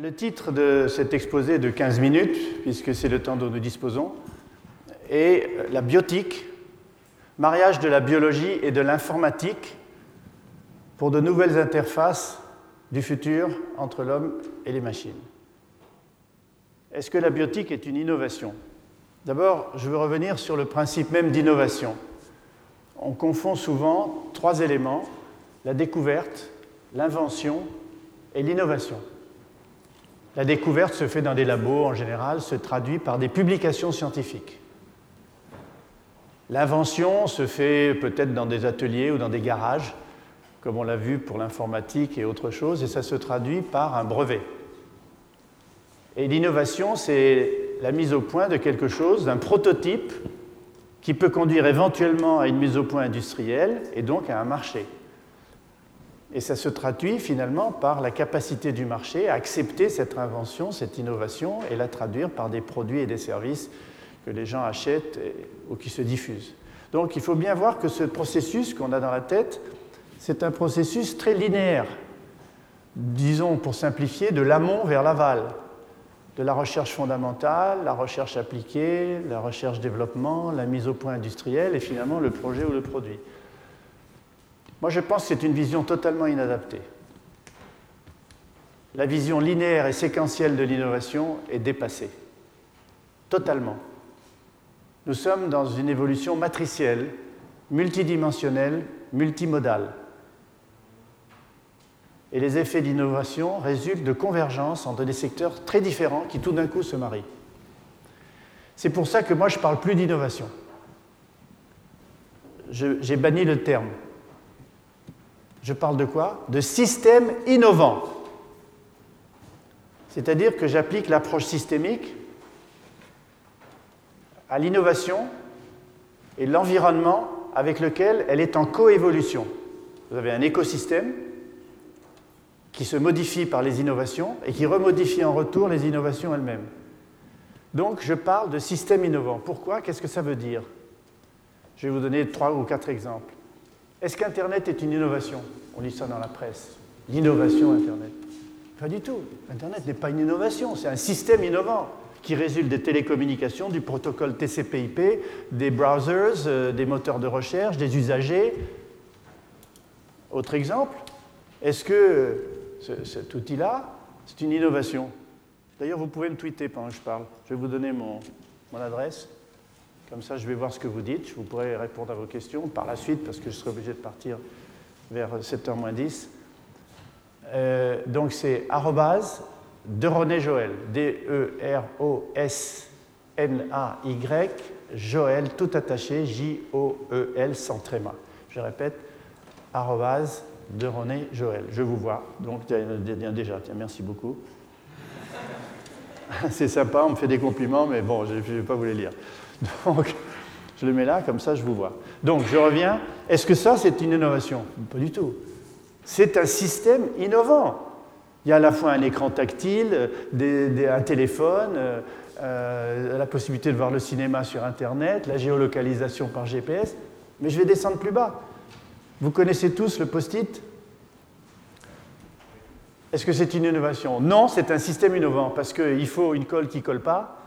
le titre de cet exposé de 15 minutes, puisque c'est le temps dont nous disposons, est La biotique, mariage de la biologie et de l'informatique pour de nouvelles interfaces du futur entre l'homme et les machines. Est-ce que la biotique est une innovation? D'abord, je veux revenir sur le principe même d'innovation. On confond souvent trois éléments, la découverte, l'invention et l'innovation. La découverte se fait dans des labos en général, se traduit par des publications scientifiques. L'invention se fait peut-être dans des ateliers ou dans des garages, comme on l'a vu pour l'informatique et autre chose, et ça se traduit par un brevet. Et l'innovation, c'est la mise au point de quelque chose, d'un prototype qui peut conduire éventuellement à une mise au point industrielle et donc à un marché. Et ça se traduit finalement par la capacité du marché à accepter cette invention, cette innovation, et la traduire par des produits et des services que les gens achètent ou qui se diffusent. Donc il faut bien voir que ce processus qu'on a dans la tête, c'est un processus très linéaire, disons pour simplifier, de l'amont vers l'aval, de la recherche fondamentale, la recherche appliquée, la recherche-développement, la mise au point industrielle et finalement le projet ou le produit. Moi, je pense que c'est une vision totalement inadaptée. La vision linéaire et séquentielle de l'innovation est dépassée. Totalement. Nous sommes dans une évolution matricielle, multidimensionnelle, multimodale. Et les effets d'innovation résultent de convergence entre des secteurs très différents qui tout d'un coup se marient. C'est pour ça que moi je ne parle plus d'innovation. J'ai banni le terme. Je parle de quoi? De système innovant. C'est-à-dire que j'applique l'approche systémique à l'innovation et l'environnement avec lequel elle est en coévolution. Vous avez un écosystème qui se modifie par les innovations et qui remodifie en retour les innovations elles-mêmes. Donc je parle de système innovant. Pourquoi? Qu'est-ce que ça veut dire? Je vais vous donner trois ou quatre exemples. Est-ce qu'Internet est une innovation? On lit ça dans la presse. L'innovation Internet. Pas du tout. Internet n'est pas une innovation, c'est un système innovant qui résulte des télécommunications, du protocole TCP/IP, des browsers, euh, des moteurs de recherche, des usagers. Autre exemple, est-ce que cet outil-là, c'est une innovation? D'ailleurs, vous pouvez me tweeter pendant que je parle. Je vais vous donner mon, mon adresse. Comme ça, je vais voir ce que vous dites. Je vous pourrai répondre à vos questions par la suite parce que je serai obligé de partir vers 7h moins 10. Euh, donc c'est arrobase de René Joël, D-E-R-O-S-N-A-Y, Joël, tout attaché, J-O-E-L, sans tréma. Je répète, arrobase de René Joël. Je vous vois. Donc déjà, tiens, merci beaucoup. C'est sympa, on me fait des compliments, mais bon, je ne vais pas vous les lire. Donc, je le mets là, comme ça, je vous vois. Donc, je reviens. Est-ce que ça, c'est une innovation? Pas du tout. C'est un système innovant. Il y a à la fois un écran tactile, un téléphone, euh, euh, la possibilité de voir le cinéma sur Internet, la géolocalisation par GPS. Mais je vais descendre plus bas. Vous connaissez tous le post-it? Est-ce que c'est une innovation? Non, c'est un système innovant parce qu'il faut une colle qui ne colle pas,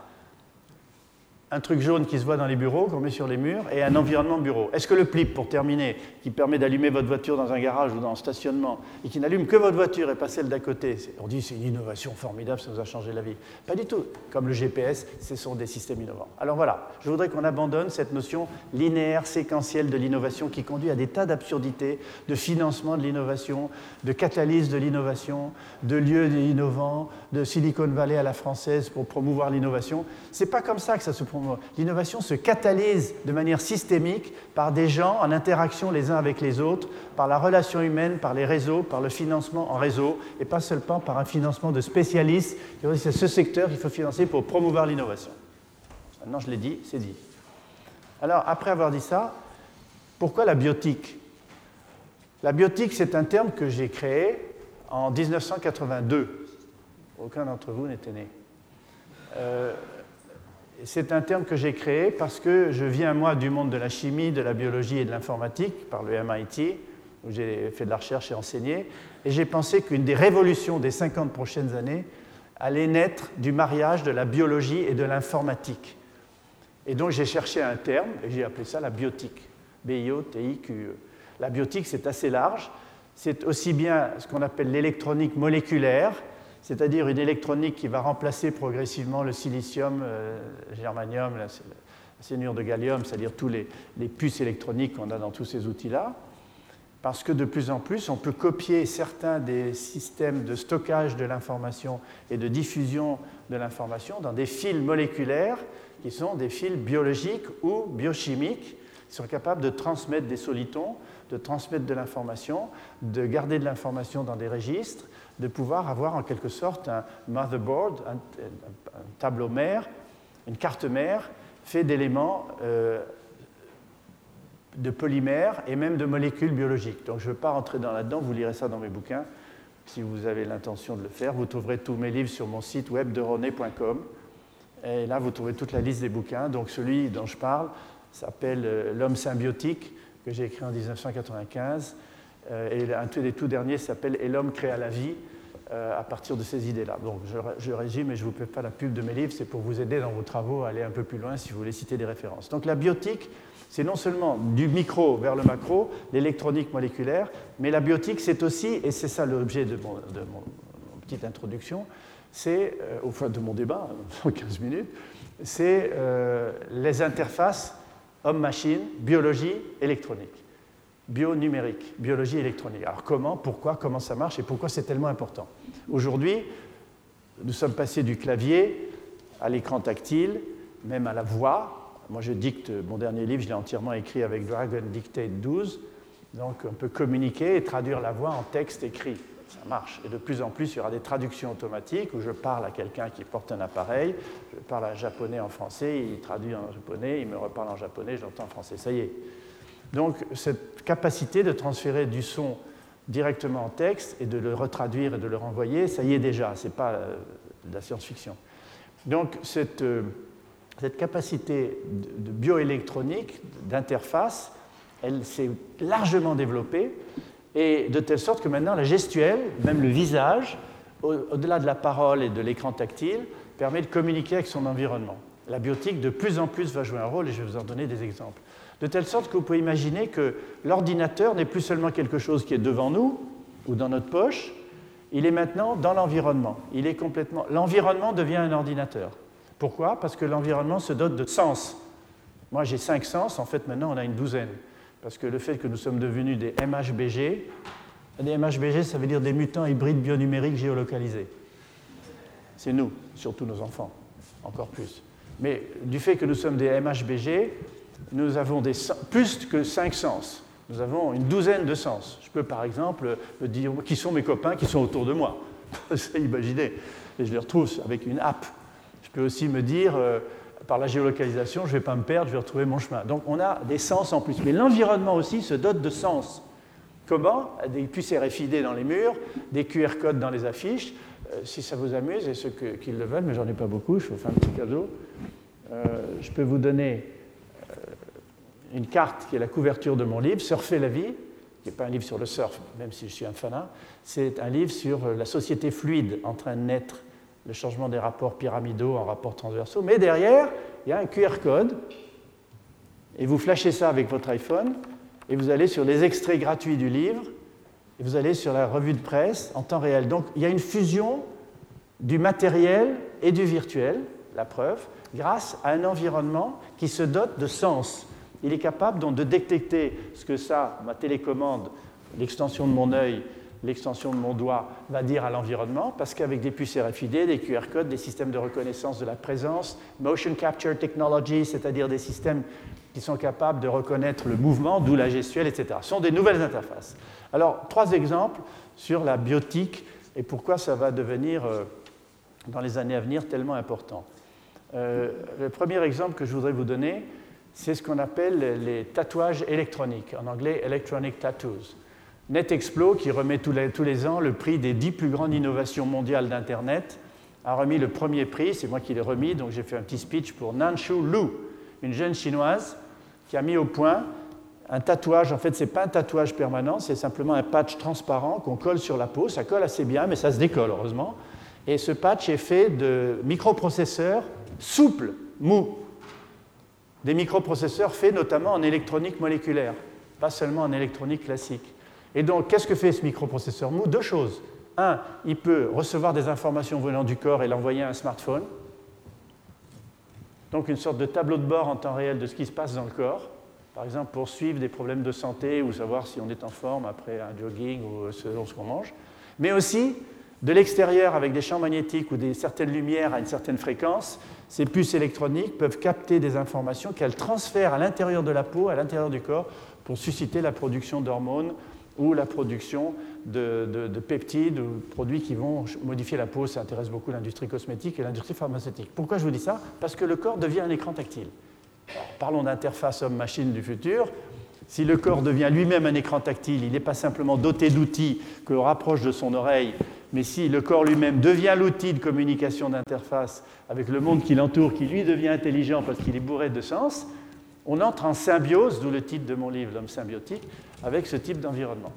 un truc jaune qui se voit dans les bureaux, qu'on met sur les murs, et un environnement bureau. Est-ce que le PLIP, pour terminer, qui permet d'allumer votre voiture dans un garage ou dans un stationnement, et qui n'allume que votre voiture et pas celle d'à côté, on dit c'est une innovation formidable, ça nous a changé la vie. Pas du tout. Comme le GPS, ce sont des systèmes innovants. Alors voilà, je voudrais qu'on abandonne cette notion linéaire, séquentielle de l'innovation qui conduit à des tas d'absurdités, de financement de l'innovation, de catalyse de l'innovation, de lieux innovants, de Silicon Valley à la française pour promouvoir l'innovation. C'est pas comme ça que ça se promouve L'innovation se catalyse de manière systémique par des gens en interaction les uns avec les autres, par la relation humaine, par les réseaux, par le financement en réseau, et pas seulement par un financement de spécialistes. C'est ce secteur qu'il faut financer pour promouvoir l'innovation. Maintenant, je l'ai dit, c'est dit. Alors, après avoir dit ça, pourquoi la biotique? La biotique, c'est un terme que j'ai créé en 1982. Aucun d'entre vous n'était né. Euh, c'est un terme que j'ai créé parce que je viens, moi, du monde de la chimie, de la biologie et de l'informatique, par le MIT, où j'ai fait de la recherche et enseigné, et j'ai pensé qu'une des révolutions des 50 prochaines années allait naître du mariage de la biologie et de l'informatique. Et donc j'ai cherché un terme et j'ai appelé ça la biotique. B-I-O-T-I-Q-E. La biotique, c'est assez large. C'est aussi bien ce qu'on appelle l'électronique moléculaire, c'est-à-dire une électronique qui va remplacer progressivement le silicium, euh, germanium, la, cyanure de gallium, c'est-à-dire tous les, les puces électroniques qu'on a dans tous ces outils-là. Parce que de plus en plus, on peut copier certains des systèmes de stockage de l'information et de diffusion de l'information dans des fils moléculaires qui sont des fils biologiques ou biochimiques, qui sont capables de transmettre des solitons, de transmettre de l'information, de garder de l'information dans des registres, de pouvoir avoir en quelque sorte un motherboard, un, tableau mère, une carte mère, fait d'éléments euh, de polymères et même de molécules biologiques. Donc je ne veux pas rentrer dans là-dedans, vous lirez ça dans mes bouquins. Si vous avez l'intention de le faire, vous trouverez tous mes livres sur mon site web de. Et là, vous trouvez toute la liste des bouquins. Donc celui dont je parle s'appelle euh, L'homme symbiotique, que j'ai écrit en 1995. Euh, et un des tout derniers s'appelle Et l'homme créa la vie, euh, à partir de ces idées-là. Donc je, je, résume et je ne vous fais pas la pub de mes livres, c'est pour vous aider dans vos travaux à aller un peu plus loin si vous voulez citer des références. Donc la biotique, c'est non seulement du micro vers le macro, l'électronique moléculaire, mais la biotique, c'est aussi, et c'est ça l'objet de, mon, petite introduction, c'est, euh, au fond de mon débat, en 15 minutes, c'est les interfaces homme-machine, biologie, électronique, bio-numérique, biologie électronique. Alors comment, pourquoi, comment ça marche et pourquoi c'est tellement important? Aujourd'hui, nous sommes passés du clavier à l'écran tactile, même à la voix, moi, je dicte mon dernier livre, je l'ai entièrement écrit avec Dragon Dictate 12. Donc, on peut communiquer et traduire la voix en texte écrit. Ça marche. Et de plus en plus, il y aura des traductions automatiques où je parle à quelqu'un qui porte un appareil, je parle un japonais en français, il traduit en japonais, il me reparle en japonais, j'entends en français. Ça y est. Donc, cette capacité de transférer du son directement en texte et de le retraduire et de le renvoyer, ça y est déjà, ce n'est pas euh, de la science-fiction. Donc, cette. Euh, cette capacité de bioélectronique, d'interface, elle s'est largement développée, et de telle sorte que maintenant la gestuelle, même le visage, au-delà de la parole et de l'écran tactile, permet de communiquer avec son environnement. La biotique, de plus en plus, va jouer un rôle, et je vais vous en donner des exemples. De telle sorte que vous pouvez imaginer que l'ordinateur n'est plus seulement quelque chose qui est devant nous ou dans notre poche, il est maintenant dans l'environnement. Il est complètement. L'environnement devient un ordinateur. Pourquoi? Parce que l'environnement se dote de sens. Moi, j'ai cinq sens, en fait, maintenant, on a une douzaine. Parce que le fait que nous sommes devenus des MHBG, des MHBG, ça veut dire des mutants hybrides bionumériques géolocalisés. C'est nous, surtout nos enfants, encore plus. Mais du fait que nous sommes des MHBG, nous avons des, plus que cinq sens. Nous avons une douzaine de sens. Je peux par exemple me dire qui sont mes copains qui sont autour de moi. C'est imaginer. Et je les retrouve avec une app peux aussi me dire, euh, par la géolocalisation, je ne vais pas me perdre, je vais retrouver mon chemin. Donc on a des sens en plus. Mais l'environnement aussi se dote de sens. Comment? Des puces RFID dans les murs, des QR codes dans les affiches. Euh, si ça vous amuse, et ceux qui le veulent, mais j'en ai pas beaucoup, je vous fais un petit cadeau. Euh, je peux vous donner une carte qui est la couverture de mon livre, Surfer la vie, qui n'est pas un livre sur le surf, même si je suis un fanat. C'est un livre sur la société fluide en train de naître le changement des rapports pyramidaux en rapports transversaux, mais derrière, il y a un QR code, et vous flashez ça avec votre iPhone, et vous allez sur les extraits gratuits du livre, et vous allez sur la revue de presse en temps réel. Donc il y a une fusion du matériel et du virtuel, la preuve, grâce à un environnement qui se dote de sens. Il est capable donc de détecter ce que ça, ma télécommande, l'extension de mon œil, l'extension de mon doigt va dire à l'environnement, parce qu'avec des puces RFID, des QR codes, des systèmes de reconnaissance de la présence, motion capture technology, c'est-à-dire des systèmes qui sont capables de reconnaître le mouvement, d'où la gestuelle, etc. Ce sont des nouvelles interfaces. Alors, trois exemples sur la biotique et pourquoi ça va devenir, euh, dans les années à venir, tellement important. Euh, le premier exemple que je voudrais vous donner, c'est ce qu'on appelle les tatouages électroniques, en anglais electronic tattoos. NetExplo, qui remet tous les, ans le prix des dix plus grandes innovations mondiales d'Internet, a remis le premier prix, c'est moi qui l'ai remis, donc j'ai fait un petit speech pour Nanshu Lu, une jeune chinoise qui a mis au point un tatouage. En fait, ce n'est pas un tatouage permanent, c'est simplement un patch transparent qu'on colle sur la peau. Ça colle assez bien, mais ça se décolle, heureusement. Et ce patch est fait de microprocesseurs souples, mous. Des microprocesseurs faits notamment en électronique moléculaire, pas seulement en électronique classique. Et donc, qu'est-ce que fait ce microprocesseur mou Deux choses. Un, il peut recevoir des informations venant du corps et l'envoyer à un smartphone. Donc, une sorte de tableau de bord en temps réel de ce qui se passe dans le corps. Par exemple, pour suivre des problèmes de santé ou savoir si on est en forme après un jogging ou selon ce qu'on mange. Mais aussi, de l'extérieur avec des champs magnétiques ou des certaines lumières à une certaine fréquence, ces puces électroniques peuvent capter des informations qu'elles transfèrent à l'intérieur de la peau, à l'intérieur du corps, pour susciter la production d'hormones ou la production de, peptides ou produits qui vont modifier la peau. Ça intéresse beaucoup l'industrie cosmétique et l'industrie pharmaceutique. Pourquoi je vous dis ça? Parce que le corps devient un écran tactile. parlons d'interface homme-machine du futur. Si le corps devient lui-même un écran tactile, il n'est pas simplement doté d'outils que l'on rapproche de son oreille mais si le corps lui-même devient l'outil de communication d'interface avec le monde qui l'entoure, qui lui devient intelligent parce qu'il est bourré de sens, on entre en symbiose, d'où le titre de mon livre, L'homme symbiotique, avec ce type d'environnement.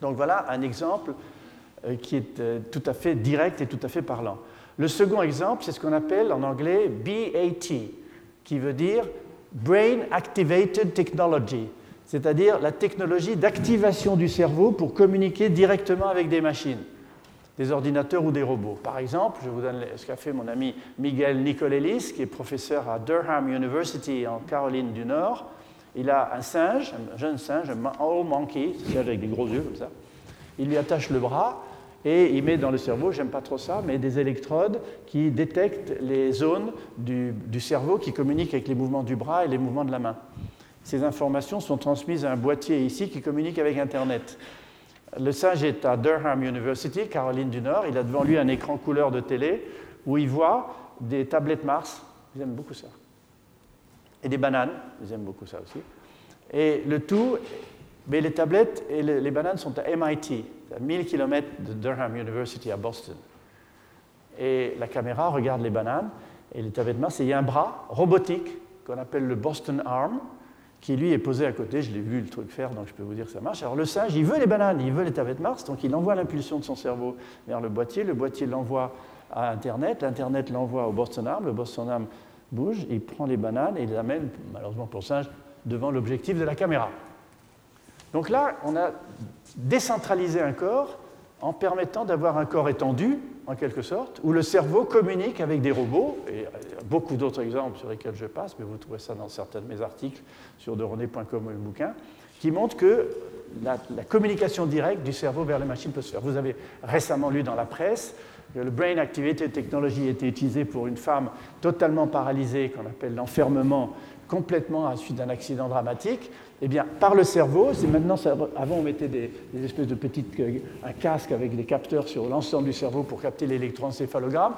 Donc voilà un exemple euh, qui est euh, tout à fait direct et tout à fait parlant. Le second exemple, c'est ce qu'on appelle en anglais BAT, qui veut dire Brain Activated Technology, c'est-à-dire la technologie d'activation du cerveau pour communiquer directement avec des machines des ordinateurs ou des robots. Par exemple, je vous donne ce qu'a fait mon ami Miguel Nicolelis, qui est professeur à Durham University en Caroline du Nord. Il a un singe, un jeune singe, un old monkey, avec des gros yeux comme ça. Il lui attache le bras et il met dans le cerveau, j'aime pas trop ça, mais des électrodes qui détectent les zones du, cerveau qui communiquent avec les mouvements du bras et les mouvements de la main. Ces informations sont transmises à un boîtier ici qui communique avec Internet. Le singe est à Durham University, Caroline du Nord. Il a devant lui un écran couleur de télé où il voit des tablettes Mars. Ils aiment beaucoup ça. Et des bananes. Ils aiment beaucoup ça aussi. Et le tout, mais les tablettes et les bananes sont à MIT, à 1000 km de Durham University à Boston. Et la caméra regarde les bananes et les tablettes Mars. Et il y a un bras robotique qu'on appelle le Boston Arm qui lui est posé à côté. Je l'ai vu le truc faire, donc je peux vous dire que ça marche. Alors le singe, il veut les bananes, il veut les tablettes Mars, donc il envoie l'impulsion de son cerveau vers le boîtier. Le boîtier l'envoie à Internet, l'Internet l'envoie au Boston Arm, le Boston Arm bouge, il prend les bananes et il les amène, malheureusement pour le singe, devant l'objectif de la caméra. Donc là, on a décentralisé un corps en permettant d'avoir un corps étendu, en quelque sorte, où le cerveau communique avec des robots, et beaucoup d'autres exemples sur lesquels je passe, mais vous trouvez ça dans certains de mes articles sur derené.com ou le bouquin, qui montrent que la, communication directe du cerveau vers les machines peut se faire. Vous avez récemment lu dans la presse que le Brain Activated Technology a été utilisé pour une femme totalement paralysée, qu'on appelle l'enfermement complètement à la suite d'un accident dramatique, eh bien, par le cerveau, c'est maintenant, avant on mettait des, espèces de petites, euh, un casque avec des capteurs sur l'ensemble du cerveau pour capter l'électroencéphalogramme.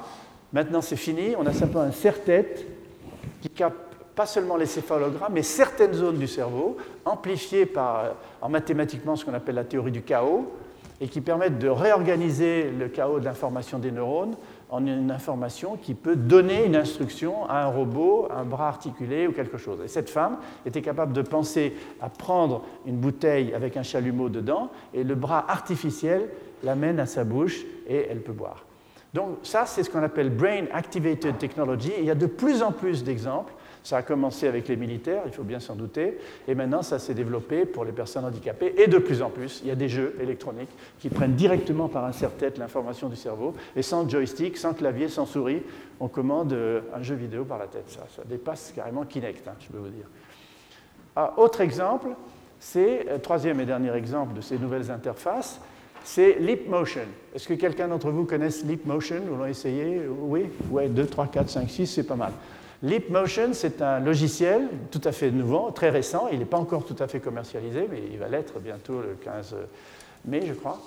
Maintenant c'est fini, on a simplement un serre-tête qui capte pas seulement les céphalogrammes, mais certaines zones du cerveau, amplifiées par, en mathématiquement ce qu'on appelle la théorie du chaos, et qui permettent de réorganiser le chaos de l'information des neurones en une information qui peut donner une instruction à un robot, un bras articulé ou quelque chose. Et cette femme était capable de penser à prendre une bouteille avec un chalumeau dedans, et le bras artificiel l'amène à sa bouche et elle peut boire. Donc ça, c'est ce qu'on appelle Brain Activated Technology. il y a de plus en plus d'exemples ça a commencé avec les militaires, il faut bien s'en douter, et maintenant ça s'est développé pour les personnes handicapées, et de plus en plus, il y a des jeux électroniques qui prennent directement par un serre-tête l'information du cerveau, et sans joystick, sans clavier, sans souris, on commande euh, un jeu vidéo par la tête. Ça, dépasse carrément Kinect, hein, je peux vous dire. Ah, autre exemple, c'est, euh, troisième et dernier exemple de ces nouvelles interfaces, c'est Leap Motion. Est-ce que quelqu'un d'entre vous connaît Leap Motion Vous l'avez essayé? Oui? Ouais, 2, 3, 4, 5, 6, c'est pas mal. Leap Motion, c'est un logiciel tout à fait nouveau, très récent. Il n'est pas encore tout à fait commercialisé, mais il va l'être bientôt le 15 mai, je crois,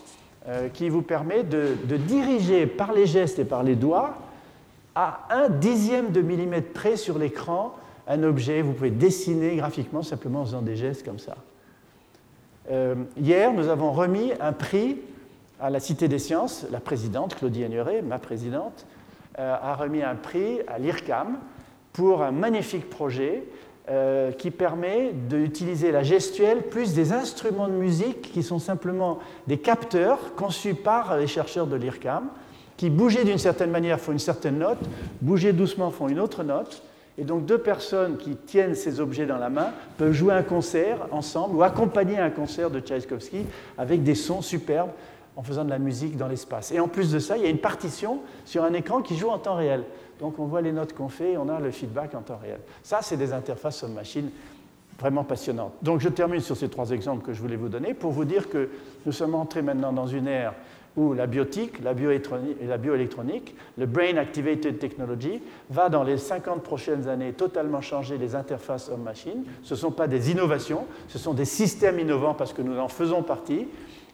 euh, qui vous permet de, diriger par les gestes et par les doigts à un dixième de millimètre près sur l'écran un objet. Vous pouvez dessiner graphiquement simplement en faisant des gestes comme ça. Euh, hier, nous avons remis un prix à la Cité des Sciences. La présidente, Claudie Agnuret, ma présidente, euh, a remis un prix à l'IRCAM pour un magnifique projet euh, qui permet d'utiliser la gestuelle plus des instruments de musique qui sont simplement des capteurs conçus par les chercheurs de l'IRCAM qui, bouger d'une certaine manière, font une certaine note, bouger doucement, font une autre note. Et donc deux personnes qui tiennent ces objets dans la main peuvent jouer un concert ensemble ou accompagner un concert de Tchaïkovski avec des sons superbes en faisant de la musique dans l'espace. Et en plus de ça, il y a une partition sur un écran qui joue en temps réel. Donc on voit les notes qu'on fait et on a le feedback en temps réel. Ça, c'est des interfaces homme-machine vraiment passionnantes. Donc je termine sur ces trois exemples que je voulais vous donner pour vous dire que nous sommes entrés maintenant dans une ère où la biotique, la bioélectronique, le Brain Activated Technology, va dans les 50 prochaines années totalement changer les interfaces homme-machine. Ce ne sont pas des innovations, ce sont des systèmes innovants parce que nous en faisons partie.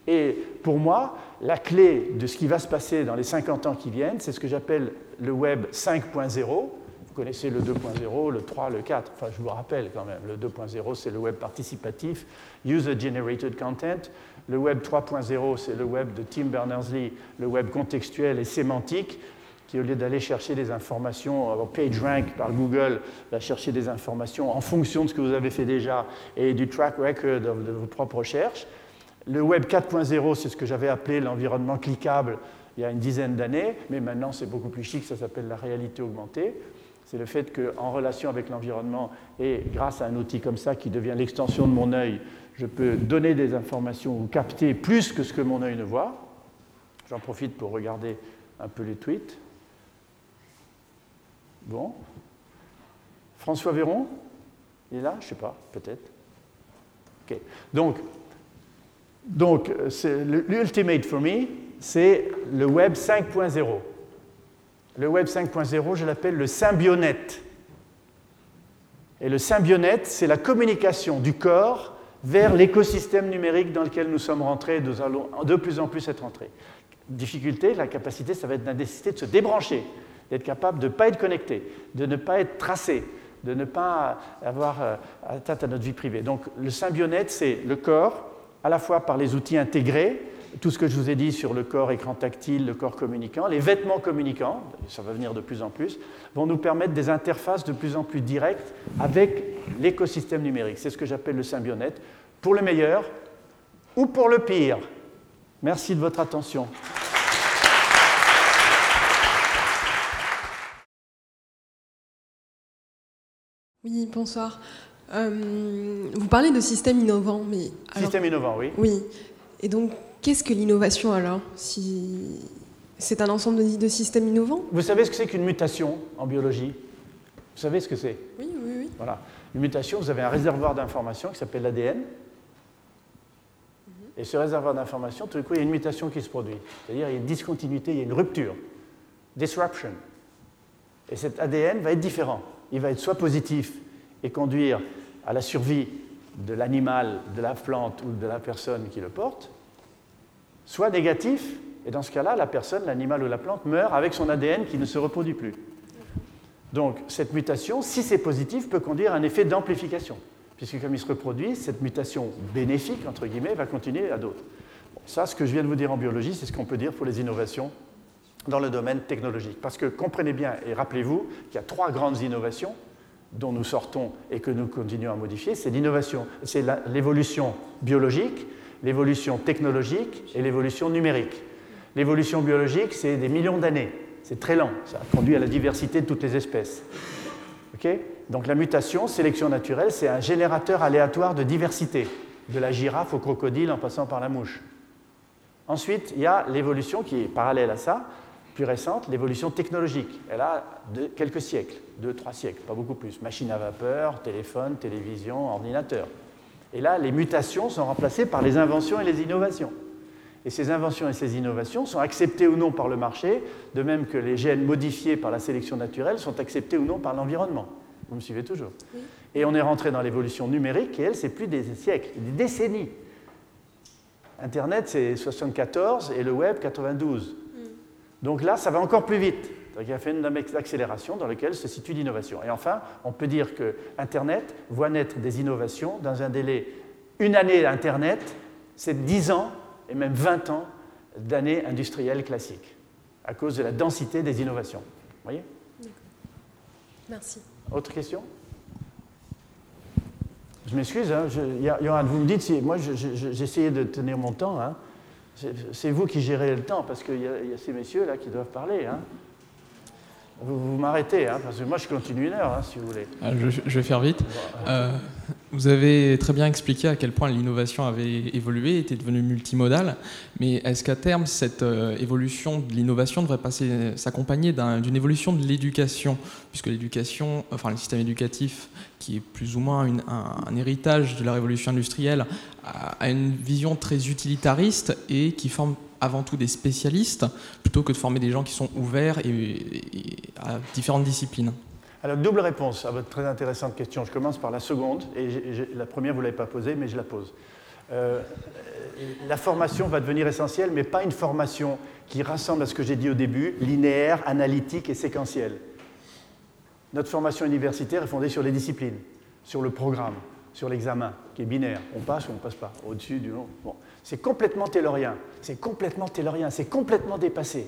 Et pour moi, la clé de ce qui va se passer dans les 50 ans qui viennent, c'est ce que j'appelle le Web 5.0. Vous connaissez le 2.0, le 3, le 4. Enfin, je vous rappelle quand même, le 2.0, c'est le web participatif, User Generated Content. Le web 3.0, c'est le web de Tim Berners-Lee, le web contextuel et sémantique, qui au lieu d'aller chercher des informations PageRank par Google, va chercher des informations en fonction de ce que vous avez fait déjà et du track record de vos propres recherches. Le web 4.0, c'est ce que j'avais appelé l'environnement cliquable il y a une dizaine d'années, mais maintenant c'est beaucoup plus chic, ça s'appelle la réalité augmentée. C'est le fait qu'en relation avec l'environnement et grâce à un outil comme ça qui devient l'extension de mon œil, je peux donner des informations ou capter plus que ce que mon œil ne voit. J'en profite pour regarder un peu les tweets. Bon. François Véron, il est là? Je ne sais pas, peut-être. Ok. Donc, donc l'ultimate for me, c'est le Web 5.0. Le Web 5.0, je l'appelle le symbionet. Et le symbionet, c'est la communication du corps vers l'écosystème numérique dans lequel nous sommes rentrés et nous allons de plus en plus être entrés. Difficulté, la capacité, ça va être la nécessité de se débrancher, d'être capable de ne pas être connecté, de ne pas être tracé, de ne pas avoir euh, atteinte à notre vie privée. Donc le symbionet, c'est le corps, à la fois par les outils intégrés, tout ce que je vous ai dit sur le corps écran tactile, le corps communicant, les vêtements communicants, ça va venir de plus en plus, vont nous permettre des interfaces de plus en plus directes avec l'écosystème numérique. C'est ce que j'appelle le symbionet, pour le meilleur ou pour le pire. Merci de votre attention. Oui, bonsoir. Euh, vous parlez de système innovant, mais... système innovant, oui. Oui. Et donc, qu'est-ce que l'innovation alors si... C'est un ensemble de, de, systèmes innovants? Vous savez ce que c'est qu'une mutation en biologie? Vous savez ce que c'est? Oui, oui, oui. Voilà. Une mutation, vous avez un réservoir d'informations qui s'appelle l'ADN. Mhm. Et ce réservoir d'informations, tout d'un coup, il y a une mutation qui se produit. C'est-à-dire, il y a une discontinuité, il y a une rupture. Disruption. Et cet ADN va être différent. Il va être soit positif et conduire à la survie de l'animal, de la plante ou de la personne qui le porte, soit négatif, et dans ce cas-là, la personne, l'animal ou la plante meurt avec son ADN qui ne se reproduit plus. Donc cette mutation, si c'est positif, peut conduire à un effet d'amplification, puisque comme il se reproduit, cette mutation bénéfique, entre guillemets, va continuer à d'autres. ça, ce que je viens de vous dire en biologie, c'est ce qu'on peut dire pour les innovations dans le domaine technologique. Parce que comprenez bien et rappelez-vous qu'il y a trois grandes innovations dont nous sortons et que nous continuons à modifier, c'est l'innovation, c'est l'évolution biologique, l'évolution technologique et l'évolution numérique. L'évolution biologique, c'est des millions d'années, c'est très lent, ça a conduit à la diversité de toutes les espèces. Donc la mutation, sélection naturelle, c'est un générateur aléatoire de diversité, de la girafe au crocodile en passant par la mouche. Ensuite, il y a l'évolution qui est parallèle à ça, plus récente, l'évolution technologique. Elle a de, quelques siècles, deux, trois siècles, pas beaucoup plus. Machine à vapeur, téléphone, télévision, ordinateur. Et là, les mutations sont remplacées par les inventions et les innovations. Et ces inventions et ces innovations sont acceptées ou non par le marché, de même que les gènes modifiés par la sélection naturelle sont acceptés ou non par l'environnement. Vous me suivez toujours? Et on est rentré dans l'évolution numérique, et elle, c'est plus des siècles, des décennies. Internet, c'est 74 et le web, 92. Donc là, ça va encore plus vite. Il y a un phénomène d'accélération dans lequel se situe l'innovation. Et enfin, on peut dire que Internet voit naître des innovations dans un délai. Une année d'Internet, c'est 10 ans et même 20 ans d'années industrielles classiques, à cause de la densité des innovations. Vous voyez? Merci. Autre question? Je m'excuse, hein, vous me dites si. Moi, essayé de tenir mon temps. Hein. C'est vous qui gérez le temps, parce qu'il y, a ces messieurs-là qui doivent parler. Hein. Vous, m'arrêtez, hein, parce que moi je continue une heure, hein, si vous voulez. Ah, je, vais faire vite. Euh, vous avez très bien expliqué à quel point l'innovation avait évolué, était devenue multimodale, mais est-ce qu'à terme, cette euh, évolution de l'innovation devrait s'accompagner d'une évolution de l'éducation, puisque l'éducation, enfin le système éducatif, qui est plus ou moins un, héritage de la révolution industrielle, a une vision très utilitariste et qui forme avant tout des spécialistes plutôt que de former des gens qui sont ouverts et, à différentes disciplines alors, double réponse à votre très intéressante question. Je commence par la seconde, et la première, vous ne l'avez pas posée, mais je la pose. Euh, la formation va devenir essentielle, mais pas une formation qui rassemble à ce que j'ai dit au début, linéaire, analytique et séquentielle. Notre formation universitaire est fondée sur les disciplines, sur le programme, sur l'examen, qui est binaire. On passe ou on ne passe pas, au-dessus du long. Bon. C'est complètement taylorien, c'est complètement taylorien, c'est complètement dépassé.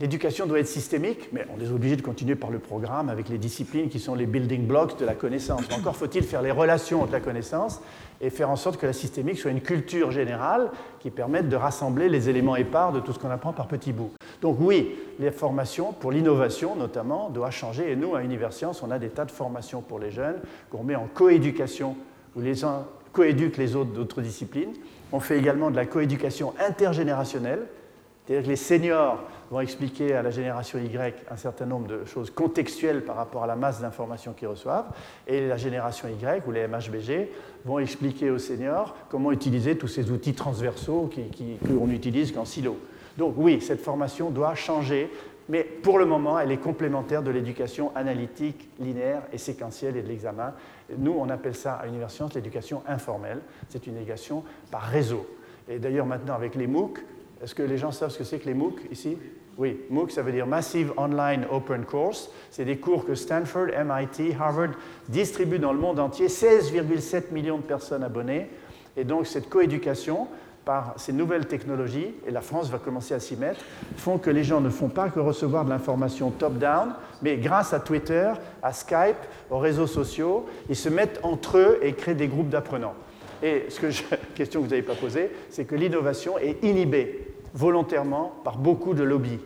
L'éducation doit être systémique, mais on est obligé de continuer par le programme avec les disciplines qui sont les building blocks de la connaissance. Encore faut-il faire les relations entre la connaissance et faire en sorte que la systémique soit une culture générale qui permette de rassembler les éléments épars de tout ce qu'on apprend par petits bouts. Donc oui, les formations pour l'innovation notamment doivent changer et nous à Universcience, on a des tas de formations pour les jeunes qu'on met en coéducation où les uns coéduquent les autres d'autres disciplines on fait également de la coéducation intergénérationnelle, c'est-à-dire que les seniors vont expliquer à la génération Y un certain nombre de choses contextuelles par rapport à la masse d'informations qu'ils reçoivent, et la génération Y ou les MHBG vont expliquer aux seniors comment utiliser tous ces outils transversaux qu'on utilise qu'en silo. Donc oui, cette formation doit changer, mais pour le moment, elle est complémentaire de l'éducation analytique, linéaire et séquentielle et de l'examen. Nous, on appelle ça à Universcience l'éducation informelle. C'est une éducation par réseau. Et d'ailleurs, maintenant, avec les MOOC, est-ce que les gens savent ce que c'est que les MOOC ici? Oui, MOOC, ça veut dire Massive Online Open Course. C'est des cours que Stanford, MIT, Harvard distribuent dans le monde entier. 16,7 millions de personnes abonnées. Et donc, cette coéducation, par ces nouvelles technologies, et la France va commencer à s'y mettre, font que les gens ne font pas que recevoir de l'information top-down, mais grâce à Twitter, à Skype, aux réseaux sociaux, ils se mettent entre eux et créent des groupes d'apprenants. Et ce que la question que vous n'avez pas posée, c'est que l'innovation est inhibée volontairement par beaucoup de lobbies,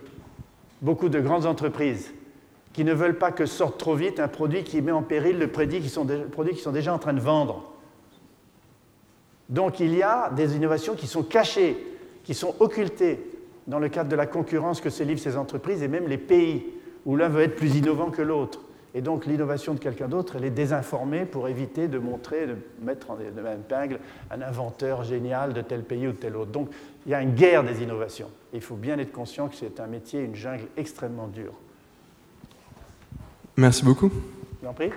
beaucoup de grandes entreprises qui ne veulent pas que sorte trop vite un produit qui met en péril le produit qui sont, qui sont déjà en train de vendre. Donc il y a des innovations qui sont cachées, qui sont occultées dans le cadre de la concurrence que se livrent ces entreprises et même les pays où l'un veut être plus innovant que l'autre. Et donc l'innovation de quelqu'un d'autre, elle est désinformée pour éviter de montrer, de mettre en de même épingle un inventeur génial de tel pays ou de tel autre. Donc il y a une guerre des innovations. il faut bien être conscient que c'est un métier, une jungle extrêmement dure. Merci beaucoup. Je vous en prie.